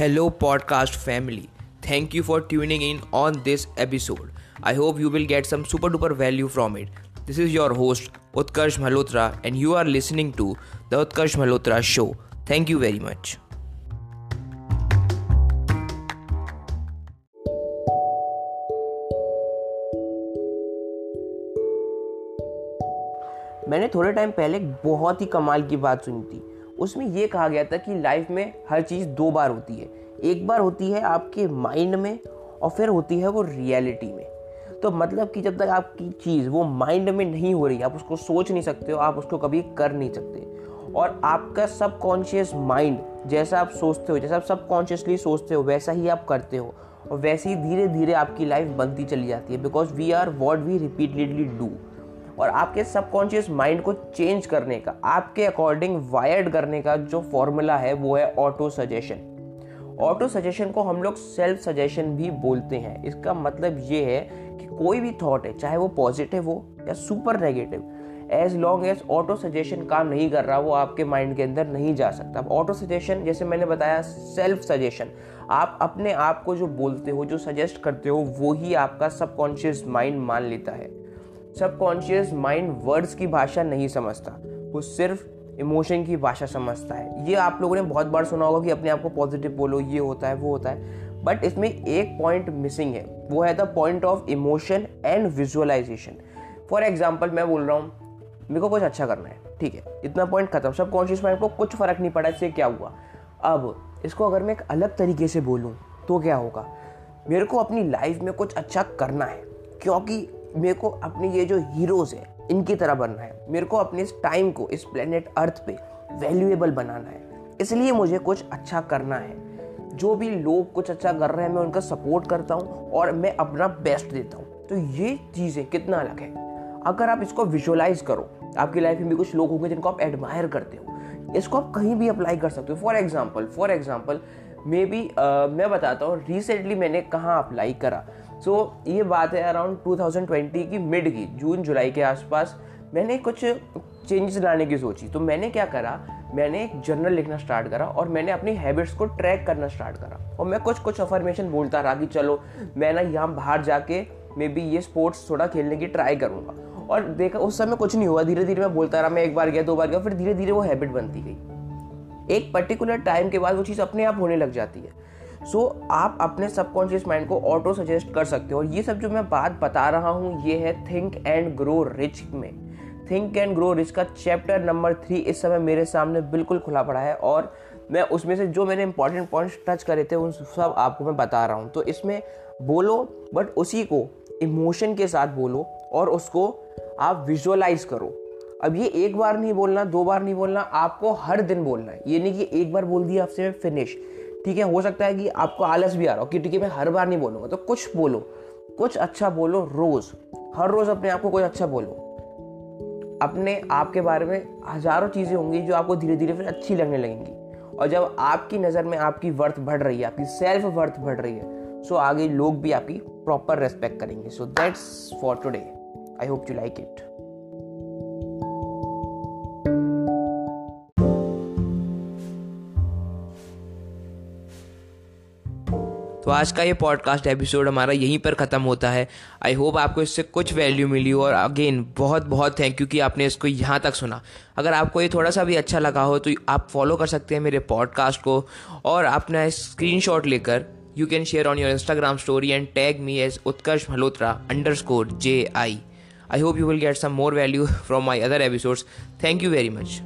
Hello, podcast family. Thank you for tuning in on this episode. I hope you will get some super duper value from it. This is your host, Utkarsh Malhotra, and you are listening to The Utkarsh Malhotra Show. Thank you very much. मैंने थोड़े time पहले एक बहुत ही कमाल की बात सुनी थी उसमें यह कहा गया था कि लाइफ में हर चीज़ दो बार होती है। एक बार होती है आपके माइंड में और फिर होती है वो रियलिटी में। तो मतलब कि जब तक आपकी चीज़ वो माइंड में नहीं हो रही, आप उसको सोच नहीं सकते हो आप उसको कभी कर नहीं सकते। और आपका सबकॉन्शियस माइंड जैसा आप सोचते हो, जैसा आप सबकॉन्शियसली सोचते हो, वैसा ही आप करते हो। और वैसे ही धीरे धीरे आपकी लाइफ बनती चली जाती है। Because we are what we repeatedly do और आपके सबकॉन्शियस माइंड को चेंज करने का, आपके अकॉर्डिंग वायर्ड करने का जो फॉर्मूला है, वो है ऑटो सजेशन ऑटो सजेशन को हम लोग सेल्फ सजेशन भी बोलते हैं। इसका मतलब ये है कि कोई भी थॉट है, चाहे वो पॉजिटिव हो या super negative as long as autosuggestion काम नहीं कर रहा, वो आपके माइंड के अंदर नहीं जा सकता। ऑटो सजेशन जैसे मैंने बताया सेल्फ सजेशन आप अपने आप को जो बोलते हो, जो सजेस्ट करते हो, वो ही आपका सबकॉन्शियस माइंड मान लेता है। सबकॉन्शियस माइंड वर्ड्स की भाषा नहीं समझता। वो सिर्फ़ इमोशन की भाषा समझता है। ये आप लोगों ने बहुत बार सुना होगा कि अपने आप को पॉजिटिव बोलो, ये होता है, वो होता है। बट इसमें एक पॉइंट मिसिंग है। वो है the point of emotion and visualization for example मैं बोल रहा हूँ, मेरे को कुछ अच्छा करना है, ठीक है? इतना पॉइंट खत्म। सब कॉन्शियस माइंड को कुछ फ़र्क नहीं पड़ा, इससे क्या हुआ? अब इसको अगर मैं एक अलग तरीके से बोलूँ तो क्या होगा? मेरे को अपनी लाइफ में कुछ अच्छा करना है, क्योंकि मेरे को अपने ये जो हीरोज़ हैं, इनकी तरह बनना है। मेरे को अपने इस टाइम को, इस प्लेनेट अर्थ पे वैल्यूएबल बनाना है। इसलिए मुझे कुछ अच्छा करना है। जो भी लोग कुछ अच्छा कर रहे हैं, मैं उनका सपोर्ट करता हूँ और मैं अपना बेस्ट देता हूँ। तो ये चीज़ें कितना अलग है? अगर आप इसको विजुअलाइज करो, आपकी लाइफ में भी कुछ लोग होंगे जिनको आप एडमायर करते हो। इसको आप कहीं भी अप्लाई कर सकते हो। For example for example maybe मैं बताता हूँ रिसेंटली मैंने कहाँ अप्लाई करा। सो so, ये बात है अराउंड 2020 की मिड की जून जुलाई के आसपास। मैंने कुछ चेंजेस लाने की सोची। तो मैंने क्या करा? मैंने एक जर्नल लिखना स्टार्ट करा और मैंने अपनी हैबिट्स को ट्रैक करना स्टार्ट करा। और मैं कुछ कुछ अफर्मेशन बोलता रहा कि चलो मैं ना यहाँ बाहर जाके मे बी ये स्पोर्ट्स थोड़ा खेलने की ट्राई करूँगा। और देखा उस समय कुछ नहीं हुआ। धीरे धीरे मैं बोलता रहा मैं एक बार गया दो बार गया फिर धीरे धीरे वो हैबिट बनती गई। एक पर्टिकुलर टाइम के बाद वो चीज़ अपने आप होने लग जाती है। सो आप अपने सबकॉन्शियस माइंड को ऑटो सजेस्ट कर सकते हो। और ये सब जो मैं बात बता रहा हूँ, ये है थिंक एंड ग्रो रिच में। थिंक एंड ग्रो रिच का चैप्टर नंबर थ्री इस समय मेरे सामने बिल्कुल खुला पड़ा है और मैं उसमें से जो मैंने इंपॉर्टेंट पॉइंट्स टच करे थे, उन सब आपको मैं बता रहा हूँ। तो इसमें बोलो बट उसी को इमोशन के साथ बोलो और उसको आप विजुअलाइज करो। अब ये एक बार नहीं बोलना, दो बार नहीं बोलना, आपको हर दिन बोलना है। ये नहीं कि एक बार बोल दिया आपसे फिनिश ठीक है, हो सकता है कि आपको आलस भी आ रहा हो कि ठीक है, मैं हर बार नहीं बोलूँगा। तो कुछ बोलो, कुछ अच्छा बोलो रोज़, हर रोज़ अपने आप को कुछ अच्छा बोलो। अपने आप के बारे में हज़ारों चीज़ें होंगी जो आपको धीरे धीरे फिर अच्छी लगने लगेंगी। और जब आपकी नज़र में आपकी वर्थ बढ़ रही है, आपकी सेल्फ वर्थ बढ़ रही है सो आगे लोग भी आपकी प्रॉपर रेस्पेक्ट करेंगे। So that's for today I hope you like it तो आज का ये पॉडकास्ट एपिसोड हमारा यहीं पर ख़त्म होता है। आई होप आपको इससे कुछ वैल्यू मिली और अगेन बहुत बहुत थैंक यू कि आपने इसको यहाँ तक सुना। अगर आपको ये थोड़ा सा भी अच्छा लगा हो तो आप फॉलो कर सकते हैं मेरे पॉडकास्ट को और अपना स्क्रीन लेकर you can share on your Instagram story and tag me as Utkarsh Malhotra underscore J I I hope you will get some more value from my other episodes thank you very much